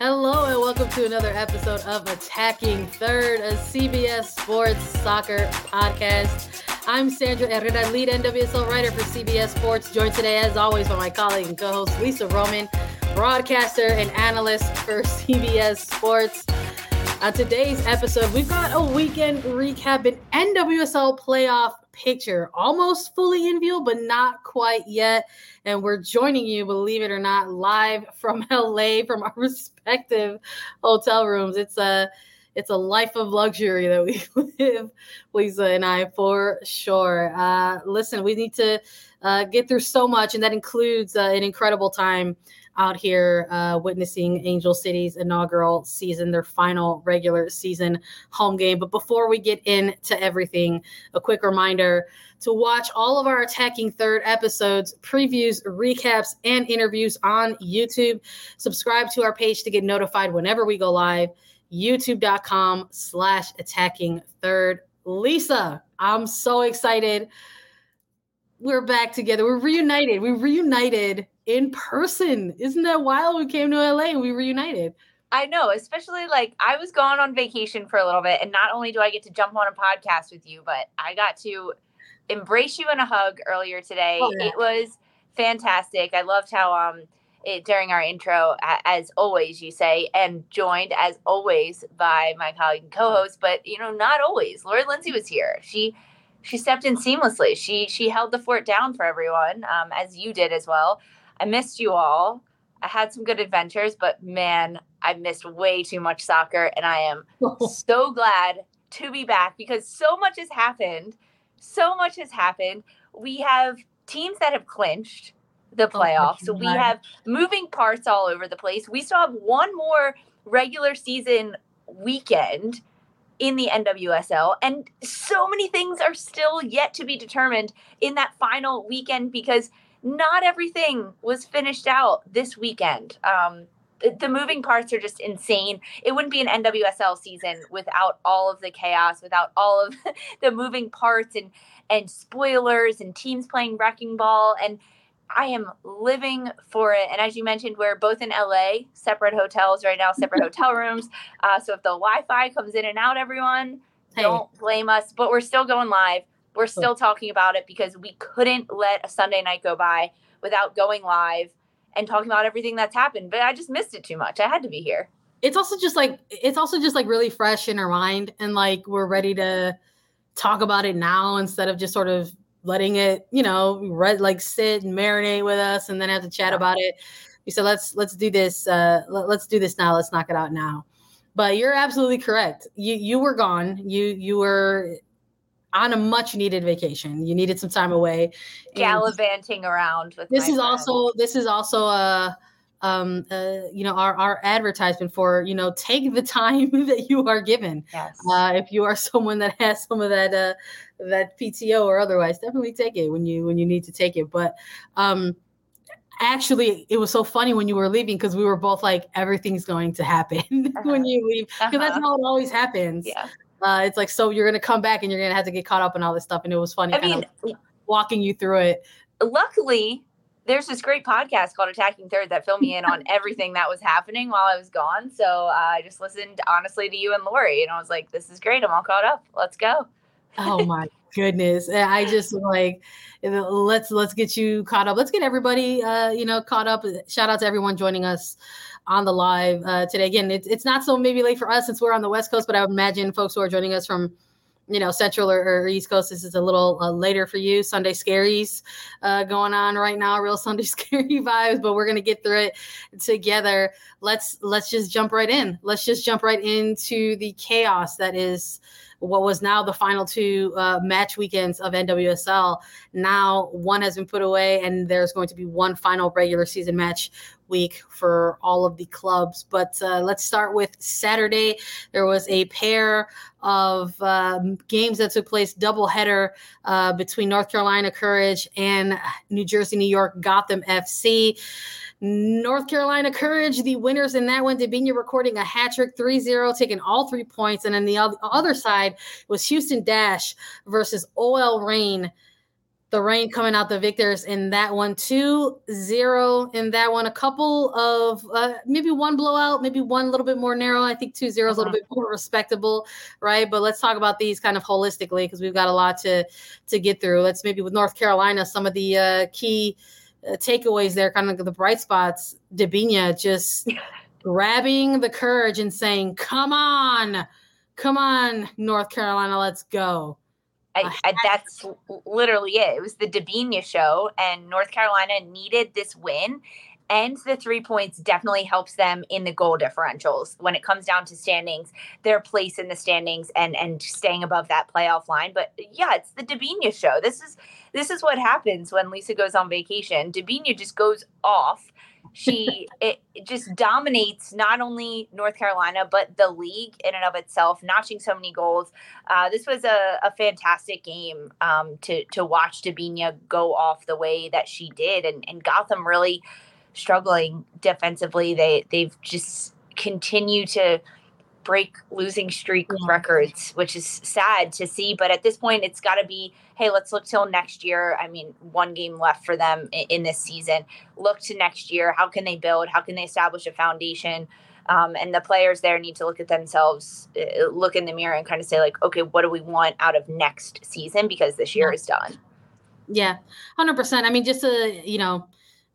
Hello and welcome to another episode of Attacking Third, a CBS Sports Soccer podcast. I'm Sandra Herrera, lead NWSL writer for CBS Sports, joined today, as always, by my colleague and co-host Lisa Roman, broadcaster and analyst for CBS Sports. On today's episode, we've got a weekend recap and NWSL playoff picture, almost fully in view, but not quite yet. And we're joining you, believe it or not, live from LA from our respective hotel rooms. It's a it's a life of luxury that we live, Lisa and I, for sure. Uh, listen, we need to uh, get through so much, and that includes uh, an incredible time out here uh, witnessing Angel City's inaugural season, their final regular season home game. But before we get into everything, a quick reminder to watch all of our Attacking Third episodes, previews, recaps, and interviews on YouTube. Subscribe to our page to get notified whenever we go live. YouTube.com slash attacking third. Lisa, I'm so excited. We're back together. We're reunited. We reunited in person. Isn't that wild? We came to LA and we reunited. I know, especially like I was gone on vacation for a little bit, and not only do I get to jump on a podcast with you, but I got to embrace you in a hug earlier today. Oh, yeah. It was fantastic. I loved how um it during our intro, as always, you say, and joined as always by my colleague and co-host, but you know, not always. Lori Lindsay was here. She she stepped in seamlessly. She she held the fort down for everyone, um, as you did as well. I missed you all. I had some good adventures, but man, I missed way too much soccer. And I am so glad to be back because so much has happened. So much has happened. We have teams that have clinched the oh playoffs. So we have moving parts all over the place. We still have one more regular season weekend in the NWSL. And so many things are still yet to be determined in that final weekend because not everything was finished out this weekend. Um, the, moving parts are just insane. It wouldn't be an NWSL season without all of the chaos, without all of the moving parts and and spoilers and teams playing wrecking ball. And I am living for it. And as you mentioned, we're both in LA, separate hotels right now, separate hotel rooms. Uh, so if the Wi-Fi comes in and out, everyone hey. don't blame us. But we're still going live we're still talking about it because we couldn't let a Sunday night go by without going live and talking about everything that's happened. But I just missed it too much. I had to be here. It's also just like it's also just like really fresh in our mind and like we're ready to talk about it now instead of just sort of letting it, you know, re- like sit and marinate with us and then have to chat about it. We said let's let's do this uh let, let's do this now. Let's knock it out now. But you're absolutely correct. You you were gone. You you were on a much needed vacation. You needed some time away. Gallivanting around with this is friends. also this is also a um uh, you know our our advertisement for you know take the time that you are given. Yes. Uh, if you are someone that has some of that uh that PTO or otherwise, definitely take it when you when you need to take it. But um actually it was so funny when you were leaving because we were both like everything's going to happen uh-huh. when you leave because uh-huh. that's how it always happens yeah uh, it's like so you're gonna come back and you're gonna have to get caught up in all this stuff, and it was funny. I mean, walking you through it. Luckily, there's this great podcast called Attacking Third that filled me in on everything that was happening while I was gone. So uh, I just listened honestly to you and Lori, and I was like, "This is great. I'm all caught up. Let's go." oh my goodness! I just like let's let's get you caught up. Let's get everybody uh, you know caught up. Shout out to everyone joining us on the live uh, today. Again, it's it's not so maybe late for us since we're on the West Coast, but I would imagine folks who are joining us from you know central or, or, east coast this is a little uh, later for you. Sunday scaries uh, going on right now real sunday scary vibes but we're gonna get through it together. Let's let's just jump right in. Let's just jump right into the chaos that is what was now the final two uh, match weekends of NWSL. Now one has been put away, and there's going to be one final regular season match week for all of the clubs. But uh, let's start with Saturday. There was a pair of um, games that took place, doubleheader uh, between North Carolina Courage and New Jersey, New York Gotham FC. North Carolina Courage, the winners in that one. Debinha recording a hat trick 3 0, taking all three points. And then the other side was Houston Dash versus OL Reign. the Reign coming out the victors in that one 2-0 in that one a couple of uh, maybe one blowout maybe one a little bit more narrow i think 2-0 is uh-huh. a little uh-huh. bit more respectable right but let's talk about these kind of holistically because we've got a lot to to get through let's maybe with north carolina some of the uh, key Uh, takeaways there kind of the bright spots Debinha just grabbing the courage and saying come on come on north carolina let's go I, uh, I, that's literally it. It was the Debinha show, and North Carolina needed this win. And the three points definitely helps them in the goal differentials when it comes down to standings, their place in the standings, and and staying above that playoff line. But yeah, it's the Debinha show. This is this is what happens when Lisa goes on vacation. Debinha just goes off she it, just dominates not only North Carolina but the league in and of itself, notching so many goals. Uh, this was a, a fantastic game um, to to watch Debinha go off the way that she did, and, and Gotham really struggling defensively. They they've just continue to break losing streak yeah. records, which is sad to see. But at this point, it's got to be hey, let's look till next year. I mean, one game left for them in, in, this season. Look to next year. How can they build? How can they establish a foundation? Um, and the players there need to look at themselves, uh, look in the mirror, and kind of say, like, okay, what do we want out of next season? Because this year is done. Yeah, 100%. I mean, just to, you know,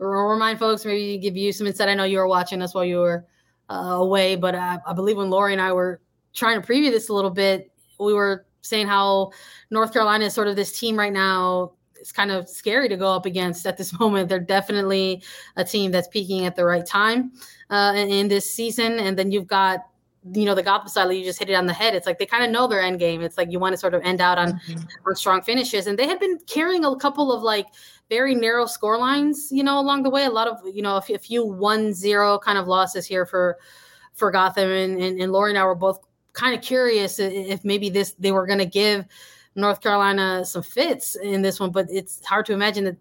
remind folks, maybe give you some insight. I know you were watching us while you were uh, away, but I, I believe when Lori and I were trying to preview this a little bit, we were saying how North Carolina is sort of this team right now. It's kind of scary to go up against at this moment. They're definitely a team that's peaking at the right time uh, in, in this season. And then you've got you know the Gotham side, you just hit it on the head. It's like they kind of know their end game. It's like you want to sort of end out on mm-hmm. on strong finishes, and they had been carrying a couple of like very narrow score lines, you know, along the way. A lot of you know a few one zero kind of losses here for for Gotham, and and, and Lori and I were both kind of curious if maybe this they were going to give North Carolina some fits in this one, but it's hard to imagine that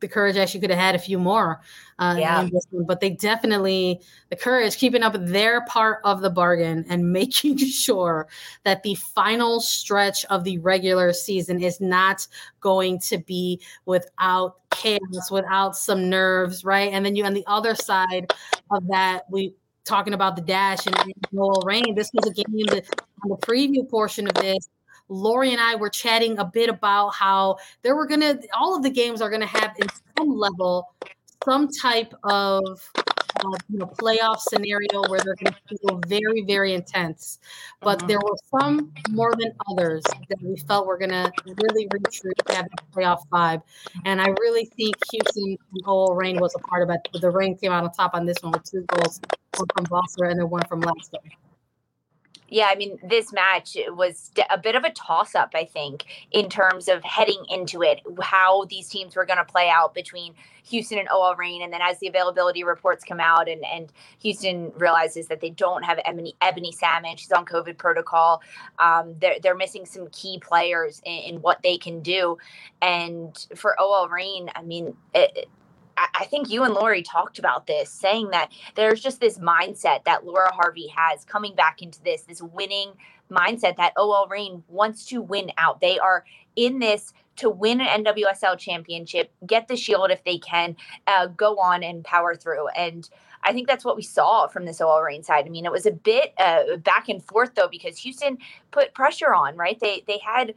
the courage actually could have had a few more. Uh, yeah. but they definitely the courage keeping up their part of the bargain and making sure that the final stretch of the regular season is not going to be without chaos, without some nerves, right? And then you on the other side of that, we talking about the dash and, OL Reign. This was a game that on the preview portion of this. Lori and I were chatting a bit about how there were gonna all of the games are gonna have in some level some type of uh, you know playoff scenario where they're going to feel very very intense. But there were some more than others that we felt were going to really reach have that playoff vibe. And i really think houston and OL Reign was a part of it. The Reign came out on top on this one with two goals one from Balcer and then one from Latsko yeah, I mean, this match was a bit of a toss up, I think, in terms of heading into it, how these teams were going to play out between Houston and OL Reign. And then as the availability reports come out and, and Houston realizes that they don't have Ebony, Ebony Salmon, she's on COVID protocol, um, they're, they're missing some key players in, in, what they can do. And for OL Reign, I mean, it, I think you and Lori talked about this, saying that there's just this mindset that Laura Harvey has coming back into this, this winning mindset that OL Reign wants to win out. They are in this to win an NWSL championship, get the shield if they can, uh, go on and power through. And I think that's what we saw from this OL Reign side. I mean, it was a bit uh, back and forth though because Houston put pressure on, right? They they had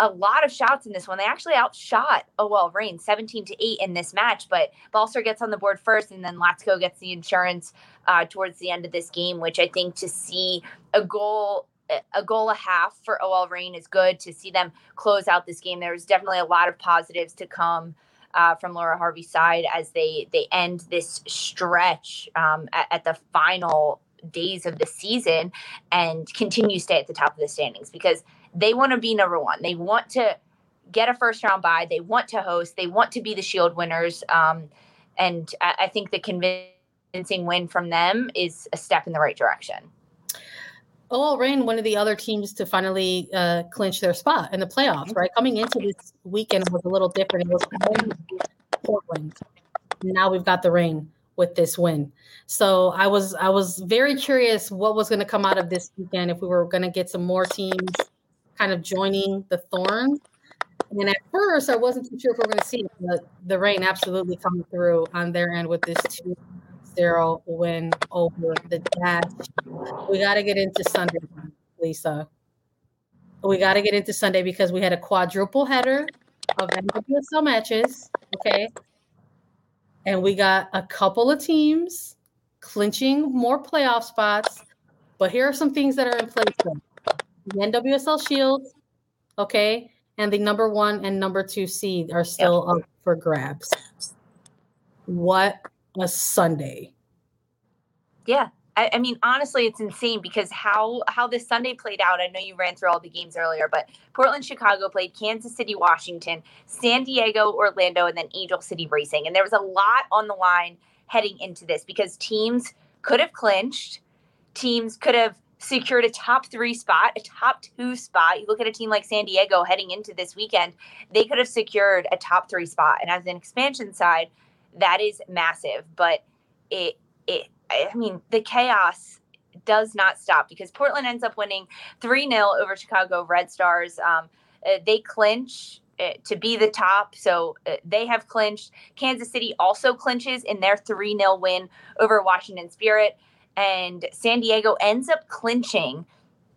a lot of shots in this one. They actually outshot OL Reign 17 to 8 in this match, but Balcer gets on the board first and then Latsko gets the insurance uh, towards the end of this game, which I think to see a goal a goal a half for OL Reign is good to see them close out this game. There's definitely a lot of positives to come uh, from Laura Harvey's side as they they end this stretch um, at, at the final days of the season and continue to stay at the top of the standings because they want to be number one. They want to get a first round bye. They want to host. They want to be the Shield winners. Um, and I, I think the convincing win from them is a step in the right direction. OL Reign, one of the other teams to finally uh, clinch their spot in the playoffs, right? Coming into this weekend was a little different. It was Portland. Now we've got the Reign with this win. So I was I was very curious what was going to come out of this weekend if we were going to get some more teams kind of joining the Thorns. And at first, I wasn't too sure if we are going to see it, but the Reign absolutely coming through on their end with this 2 0 win over the Dash. We got to get into Sunday, Lisa. We got to get into Sunday because we had a quadruple header of NWSL matches. Okay. And we got a couple of teams clinching more playoff spots. But here are some things that are in place. The NWSL Shield, okay, and the number one and number two seed are still yep. up for grabs. What a Sunday! Yeah, I, I, mean, honestly, it's insane because how how this Sunday played out. I know you ran through all the games earlier, but Portland, Chicago played Kansas City, Washington, San Diego, Orlando, and then Angel City Racing, and there was a lot on the line heading into this because teams could have clinched, teams could have secured a top three spot, a top two spot. You look at a team like San Diego heading into this weekend, they could have secured a top three spot. And as an expansion side, that is massive. But it, it, I mean, the chaos does not stop because Portland ends up winning 3 0 over Chicago Red Stars. Um, uh, they clinch uh, to be the top. So uh, they have clinched. Kansas City also clinches in their 3 0 win over Washington Spirit and San Diego ends up clinching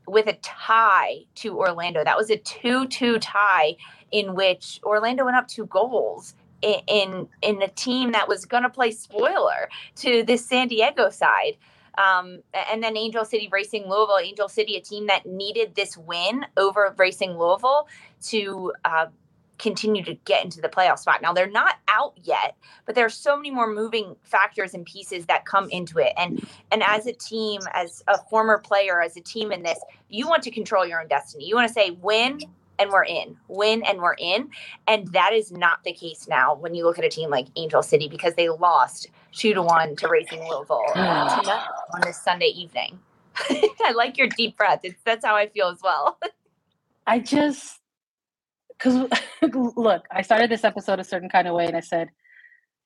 with a tie to Orlando. That was a 2-2 tie in which Orlando went up two goals in in, a team that was going to play spoiler to this San Diego side. Um, and then Angel City Racing Louisville, Angel City, a team that needed this win over Racing Louisville to uh, continue to get into the playoff spot. Now they're not out yet, but there are so many more moving factors and pieces that come into it. And and as a team, as a former player, as a team in this, you want to control your own destiny. You want to say win and we're in, win and we're in, and that is not the case now when you look at a team like Angel City because they lost two to one to Racing Louisville on this Sunday evening. I like your deep breath. It's that's how I feel as well. I just because look, I started this episode a certain kind of way, and I said,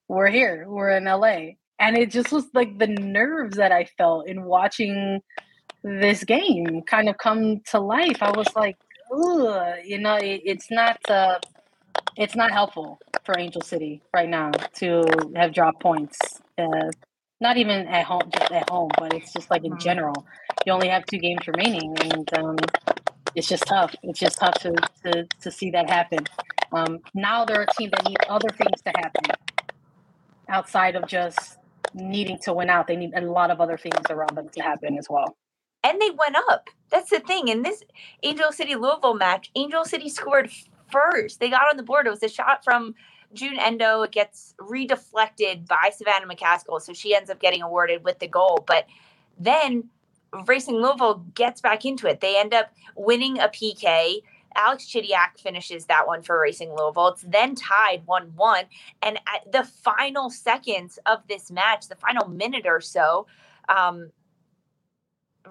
"We're here, we're in LA," and it just was like the nerves that I felt in watching this game kind of come to life. I was like, You know, it, it's not. Uh, it's not helpful for Angel City right now to have dropped points. Uh, not even at home, just at home, but it's just like in mm. general. You only have two games remaining, and um, it's just tough. It's just tough to to, to see that happen. Um, now there are teams that need other things to happen outside of just needing to win out. They need a lot of other things around them to happen as well. And they went up. That's the thing. In this Angel City Louisville match, Angel City scored first. They got on the board. It was a shot from Jun Endo. It gets redeflected by Savannah McCaskill. So she ends up getting awarded with the goal. But then Racing Louisville gets back into it. They end up winning a PK. Alex Chidiac finishes that one for Racing Louisville. It's then tied 1 1. And at the final seconds of this match, the final minute or so, um,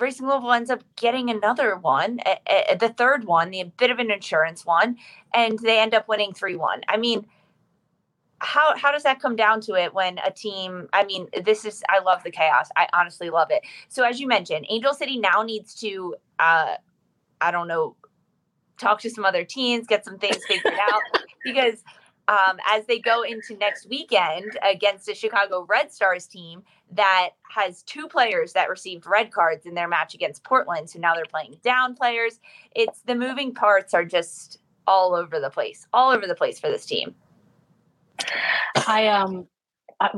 Racing Louisville ends up getting another one, the third one, the bit of an insurance one, and they end up winning 3 1. I mean, how how does that come down to it when a team i mean this is i love the chaos i honestly love it so as you mentioned angel city now needs to uh i don't know talk to some other teams get some things figured out because um, as they go into next weekend against the chicago red stars team that has two players that received red cards in their match against portland so now they're playing down players it's the moving parts are just all over the place all over the place for this team I um, I,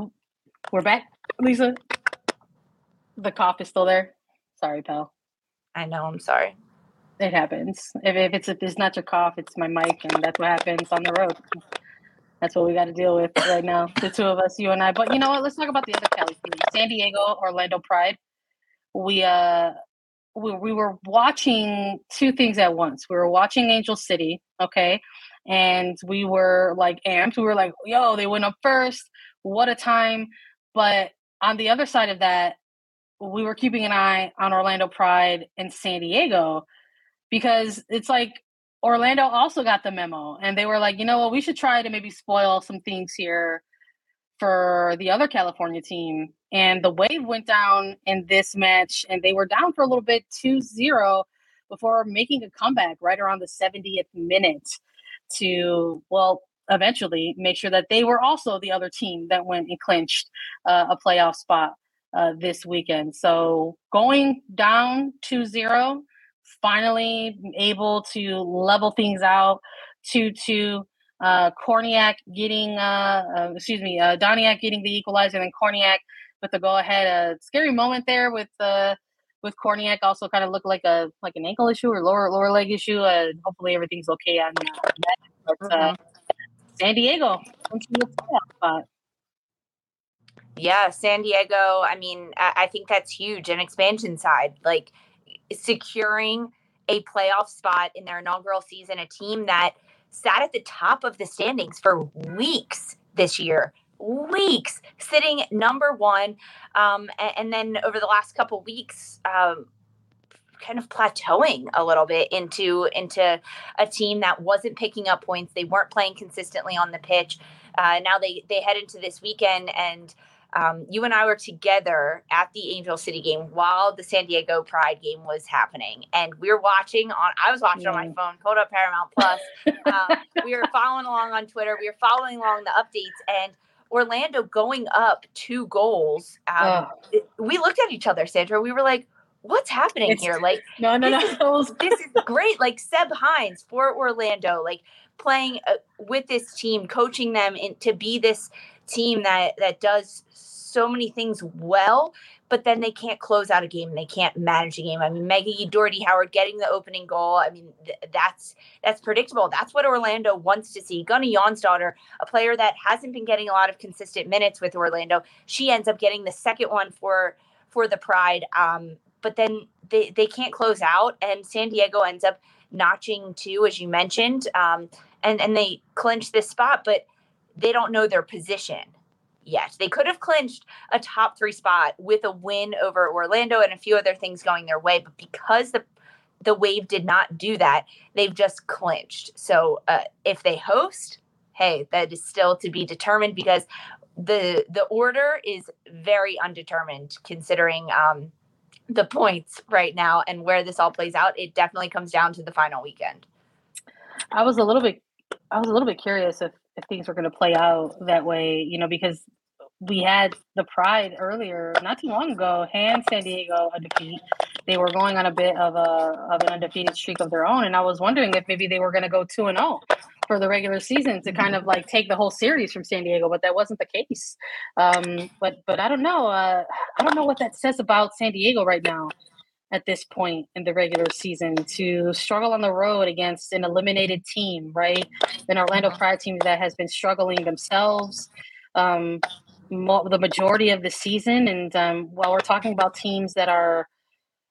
we're back, Lisa. The cough is still there. Sorry, pal. I know. I'm sorry. It happens. If, if it's if it's not your cough, it's my mic, and that's what happens on the road. That's what we got to deal with right now, the two of us, you and I. But you know what? Let's talk about the other Cali team, San Diego, Orlando Pride. We uh, we we were watching two things at once. We were watching Angel City, okay, and we were like amped. We were like, yo, they went up first. What a time. But on the other side of that, we were keeping an eye on Orlando Pride and San Diego because it's like Orlando also got the memo and they were like, you know what, we should try to maybe spoil some things here for the other California team. And the wave went down in this match and they were down for a little bit 2 0 before making a comeback right around the 70th minute to, well, eventually make sure that they were also the other team that went and clinched uh, a playoff spot uh, this weekend. So going down 2 0, finally able to level things out 2 2. Uh, Kornieck getting, uh, uh, excuse me, uh, Doniak getting the equalizer, and Kornieck with the go ahead. A scary moment there with uh, with Kornieck also kind of looked like a like an ankle issue or lower lower leg issue. Uh, hopefully everything's okay on that. But uh, mm-hmm. San Diego, yeah, San Diego. I mean, I, I think that's huge. An expansion side, like securing a playoff spot in their inaugural season, a team that sat at the top of the standings for weeks this year weeks sitting number one. Um, and, and, then over the last couple weeks, um, kind of plateauing a little bit into into a team that wasn't picking up points. They weren't playing consistently on the pitch. Uh, now they they head into this weekend and. Um, you and I were together at the Angel City game while the San Diego Pride game was happening, and we were watching on. I was watching yeah. on my phone, pulled up Paramount Plus. um, we were following along on Twitter. We were following along the updates, and Orlando going up two goals. Um, oh. we looked at each other, Sandra. We were like, what's happening it's, here? Like, no, no, this no. Is, this is great. Like Seb Hines for Orlando, like playing uh, with this team, coaching them in, to be this team that that does so many things well but then they can't close out a game. And they can't manage a game. I mean, Meggie Dougherty Howard getting the opening goal. I mean, th- that's that's predictable. That's what Orlando wants to see. Gunnar Jonsdottir, a player that hasn't been getting a lot of consistent minutes with Orlando, she ends up getting the second one for for the Pride. Um, but then they they can't close out, and San Diego ends up notching two, as you mentioned, um, and and they clinch this spot, but they don't know their position yet. They could have clinched a top three spot with a win over Orlando and a few other things going their way, but because the the Wave did not do that, they've just clinched. So uh, if they host, hey, that is still to be determined because the the order is very undetermined considering um, the points right now and where this all plays out. It definitely comes down to the final weekend. I was a little bit I was a little bit curious if if things were going to play out that way, you know, because we had the Pride earlier, not too long ago, hand San Diego a defeat. They were going on a bit of a of an undefeated streak of their own, and I was wondering if maybe they were going to go two and zero oh for the regular season to kind of like take the whole series from San Diego, but that wasn't the case. Um, but but I don't know. Uh, I don't know what that says about San Diego right now at this point in the regular season to struggle on the road against an eliminated team, right? An Orlando Pride team that has been struggling themselves. Um, mo- the majority of the season. And um, while we're talking about teams that are,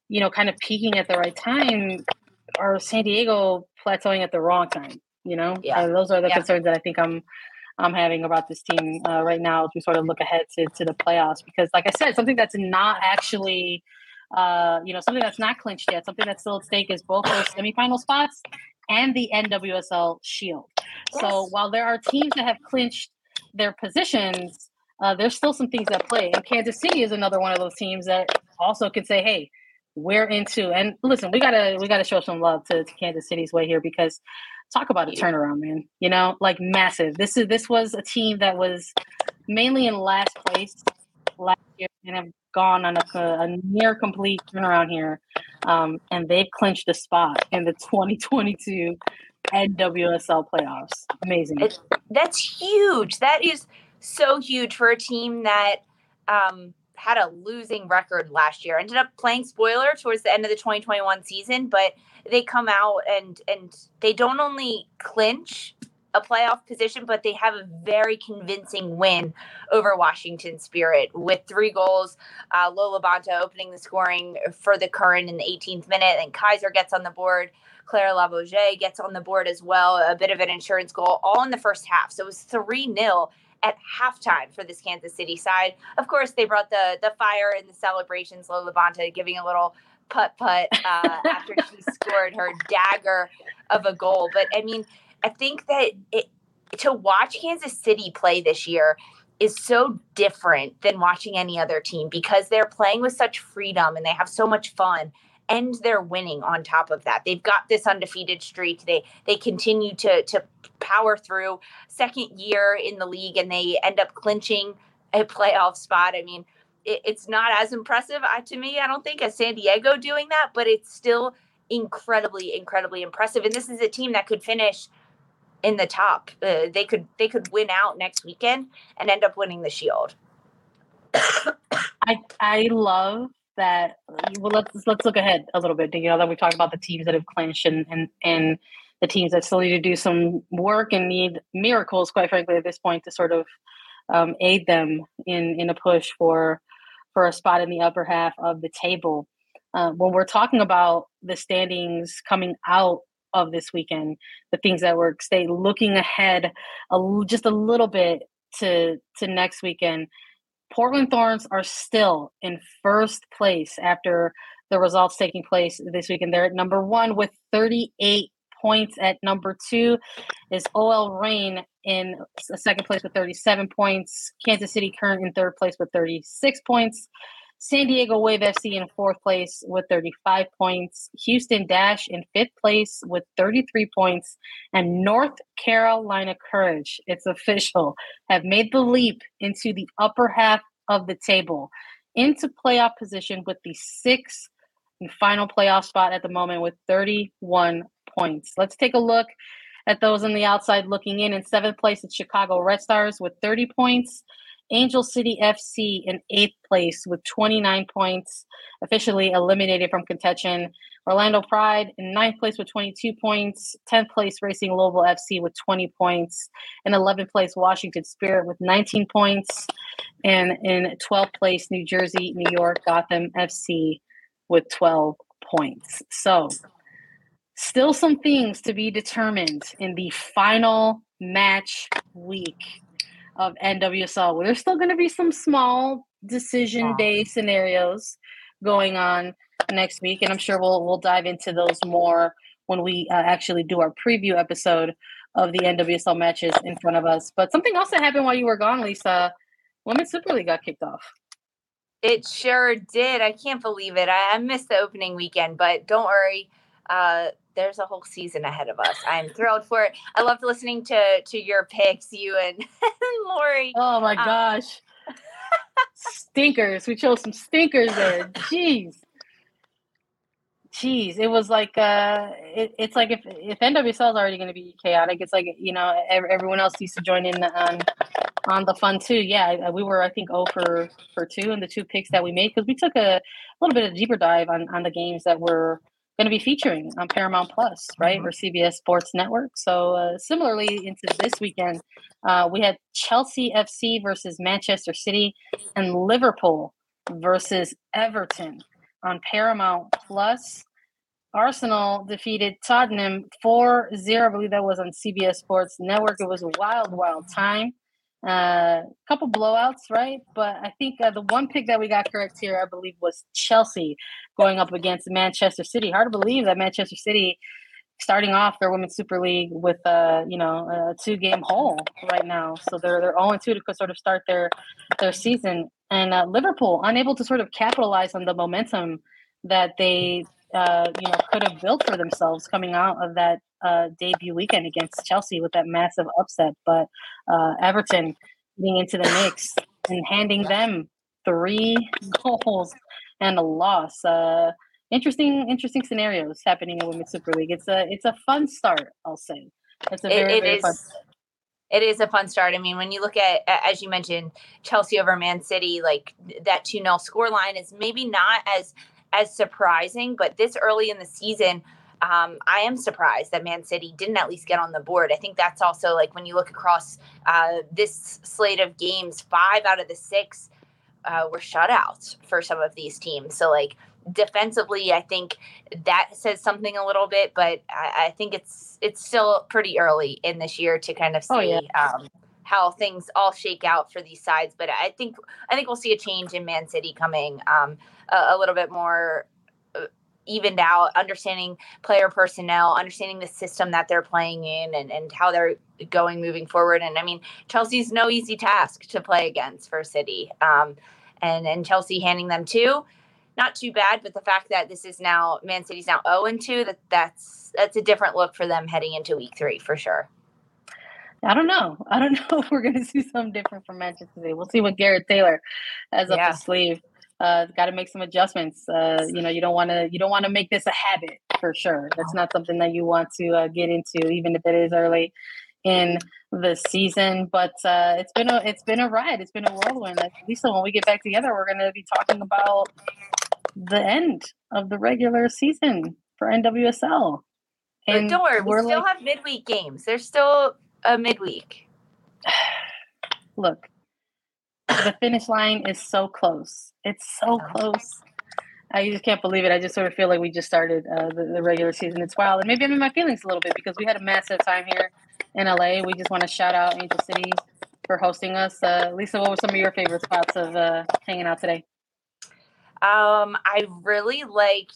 you know, kind of peaking at the right time, are San Diego plateauing at the wrong time? You know, yeah. Uh, those are the yeah. concerns that I think I'm I'm having about this team uh, right now as we sort of look ahead to, to the playoffs. Because, like I said, something that's not actually, uh, you know, something that's not clinched yet, something that's still at stake is both those semifinal spots and the NWSL Shield. Yes. So while there are teams that have clinched their positions, uh, there's still some things at play. And Kansas City is another one of those teams that also can say, "Hey, we're into." And listen, we gotta we gotta show some love to, to Kansas City's way here because talk about a turnaround, man. You know, like massive. This is this was a team that was mainly in last place last year and have gone on a, a near complete turnaround here, um, and they've clinched a spot in the 2022 NWSL playoffs. Amazing. It, that's huge. That is so huge for a team that um, had a losing record last year. Ended up playing spoiler towards the end of the 2021 season, but they come out and and they don't only clinch a playoff position, but they have a very convincing win over Washington Spirit with three goals. Uh, Lo LaBonta opening the scoring for the current in the 18th minute, and Kizer gets on the board. Claire Lavogez gets on the board as well, a bit of an insurance goal, all in the first half. So it was 3 0 at halftime for this Kansas City side. Of course, they brought the the fire and the celebrations. Lo LaBonta giving a little putt putt uh, after she scored her dagger of a goal. But I mean, I think that it, to watch Kansas City play this year is so different than watching any other team because they're playing with such freedom and they have so much fun and they're winning on top of that. They've got this undefeated streak. They they continue to to power through second year in the league and they end up clinching a playoff spot. I mean, it, it's not as impressive uh, to me, I don't think, as San Diego doing that, but it's still incredibly incredibly impressive and this is a team that could finish in the top. Uh, they could they could win out next weekend and end up winning the Shield. I I love that. Well, let's let's look ahead a little bit. You know that we talked about the teams that have clinched and and and the teams that still need to do some work and need miracles, quite frankly, at this point to sort of um, aid them in in a push for for a spot in the upper half of the table. Uh, when we're talking about the standings coming out of this weekend, the things that work. Stay looking ahead a, just a little bit to to next weekend. Portland Thorns are still in first place after the results taking place this weekend. They're at number one with 38 points. At number two is OL Reign in second place with 37 points. Kansas City Current in third place with 36 points. San Diego Wave FC in fourth place with 35 points, Houston Dash in fifth place with 33 points, and North Carolina Courage, it's official, have made the leap into the upper half of the table, into playoff position with the sixth and final playoff spot at the moment with 31 points. Let's take a look at those on the outside looking in. In seventh place, it's Chicago Red Stars with 30 points. Angel City FC in eighth place with 29 points, officially eliminated from contention. Orlando Pride in ninth place with 22 points. 10th place Racing Louisville FC with 20 points. In 11th place Washington Spirit with 19 points. And in 12th place New Jersey, New York, Gotham FC with 12 points. So, still some things to be determined in the final match week of NWSL. There's still going to be some small decision day scenarios going on next week, and I'm sure we'll we'll dive into those more when we uh, actually do our preview episode of the NWSL matches in front of us. But something else that happened while you were gone, Lisa, Women's Super League got kicked off. It sure did. I can't believe it. I, I missed the opening weekend, but don't worry. Uh, there's a whole season ahead of us. I'm thrilled for it. I loved listening to to your picks, you and Lori. Oh my um, gosh. stinkers. We chose some stinkers there. Jeez. Jeez, it was like uh, it, it's like if if NWSL is already going to be chaotic, it's like you know everyone else needs to join in on on the fun too. Yeah, we were I think oh for for two and the two picks that we made because we took a, a little bit of deeper dive on on the games that were going to be featuring on Paramount Plus, right, mm-hmm. or CBS Sports Network. So uh, similarly, into this weekend, uh, we had Chelsea FC versus Manchester City and Liverpool versus Everton on Paramount Plus. Arsenal defeated Tottenham 4 0. I believe that was on CBS Sports Network. It was a wild, wild time. A uh, couple blowouts, right? But I think uh, the one pick that we got correct here, I believe, was Chelsea going up against Manchester City. Hard to believe that Manchester City starting off their women's super league with a you know a two game hole right now so they're they're 0 2 to sort of start their their season and uh, liverpool unable to sort of capitalize on the momentum that they uh, you know could have built for themselves coming out of that uh, debut weekend against chelsea with that massive upset but uh, everton getting into the mix and handing them three goals and a loss. Uh, interesting interesting scenarios happening in women's super league. It's a it's a fun start i'll say. It's a very, it, it very is, fun it is a fun start. I mean when you look at as you mentioned chelsea over man city like that 2-0 score line is maybe not as as surprising but this early in the season um, I am surprised that Man City didn't at least get on the board. I think that's also like when you look across uh, this slate of games, five out of the six uh, were shutouts for some of these teams. So, like, defensively, I think that says something a little bit, but I, I think it's it's still pretty early in this year to kind of see Oh, yeah. um, how things all shake out for these sides. But I think I think we'll see a change in Man City coming um, a, a little bit more evened out, understanding player personnel, understanding the system that they're playing in, and and how they're going moving forward. And I mean, Chelsea's no easy task to play against for City. Um, and and Chelsea handing them two not too bad, but the fact that this is now Man City's now 0 and 2, that that's that's a different look for them heading into week three for sure. I don't know. I don't know if we're going to see something different from Manchester City. We'll see what Gareth Taylor has up his sleeve. Uh, Got to make some adjustments. Uh, you know, you don't want to. You don't want to make this a habit for sure. That's not something that you want to uh, get into, even if it is early in the season. But uh, it's been a it's been a ride. It's been a whirlwind. At least when we get back together, we're going to be talking about the end of the regular season for NWSL. But don't worry, we still like- have midweek games. There's still a midweek. look, the finish line is so close. It's so close. I just can't believe it. I just sort of feel like we just started uh, the, the regular season. It's wild. And maybe I'm in my feelings a little bit because we had a massive time here in LA. We just want to shout out Angel City for hosting us. Uh, Lisa, what were some of your favorite spots of uh, hanging out today? Um, I really liked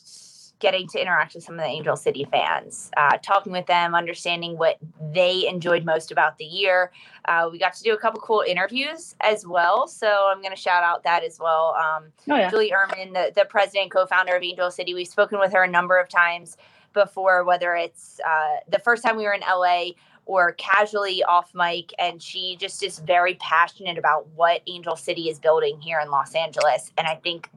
getting to interact with some of the Angel City fans, uh, talking with them, understanding what they enjoyed most about the year. Uh, we got to do a couple cool interviews as well, so I'm going to shout out that as well. Um, Oh, yeah. Julie Uhrman, the, the president and co-founder of Angel City. We've spoken with her a number of times before, whether it's uh, the first time we were in LA or casually off mic, and she just is very passionate about what Angel City is building here in Los Angeles. And I think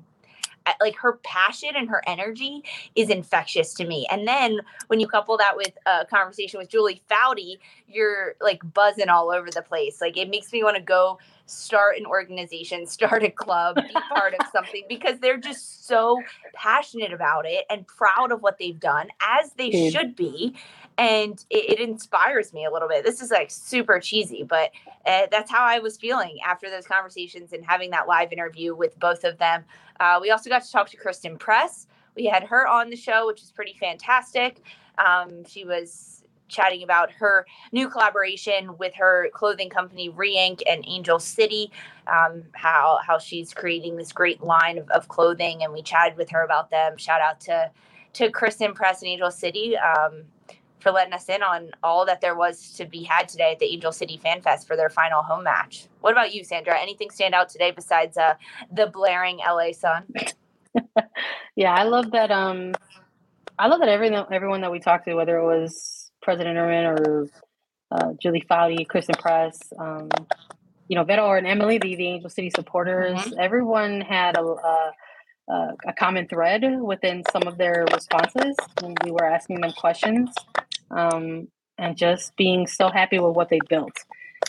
like her passion and her energy is infectious to me. And then when you couple that with a conversation with Julie Foudy, you're like buzzing all over the place. Like it makes me want to go start an organization, start a club, be part of something because they're just so passionate about it and proud of what they've done, as they Dude. should be. And it, it inspires me a little bit. This is like super cheesy, but uh, that's how I was feeling after those conversations and having that live interview with both of them. Uh, we also got to talk to Christen Press. We had her on the show, which is pretty fantastic. Um, she was chatting about her new collaboration with her clothing company Reinc and Angel City, um, how how she's creating this great line of, of clothing, and we chatted with her about them. Shout out to to Christen Press and Angel City um, for letting us in on all that there was to be had today at the Angel City Fan Fest for their final home match. What about you, Sandra? Anything stand out today besides uh, the blaring LA sun? Yeah, I love that. Um, I love that everyone everyone that we talked to, whether it was President Uhrman or uh, Julie Foudy, Christen Press, um, you know, Vero and Emily, the, the Angel City supporters, everyone had a, a, a a common thread within some of their responses when we were asking them questions, um, and just being so happy with what they built.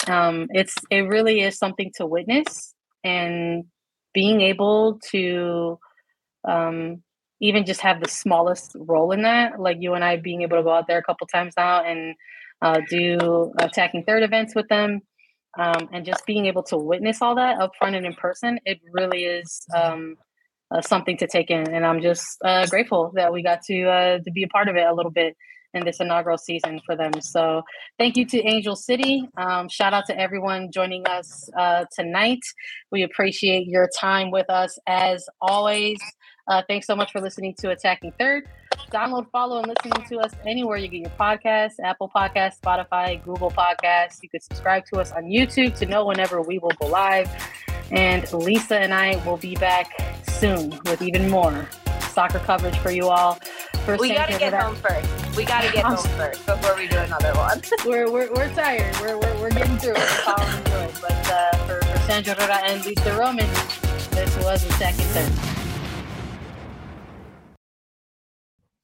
Um, it's it really is something to witness, and being able to um, even just have the smallest role in that, like you and I being able to go out there a couple times now and uh, do attacking third events with them, um, and just being able to witness all that up front and in person, it really is um, uh, something to take in. And I'm just uh, grateful that we got to uh, to be a part of it a little bit in this inaugural season for them. So thank you to Angel City. Um, shout out to everyone joining us uh, tonight. We appreciate your time with us as always. Uh, thanks so much for listening to Attacking Third. Download, follow, and listening to us anywhere you get your podcasts Apple Podcasts, Spotify, Google Podcasts. You can subscribe to us on YouTube to know whenever we will go live. And Lisa and I will be back soon with even more soccer coverage for you all. First we got to get home first. We got to get home first before we do another one. we're, we're, we're tired. We're, we're, we're getting through it. We're following through it. But uh, for, for Sandra Herrera and Lisa Roman, this was the second third.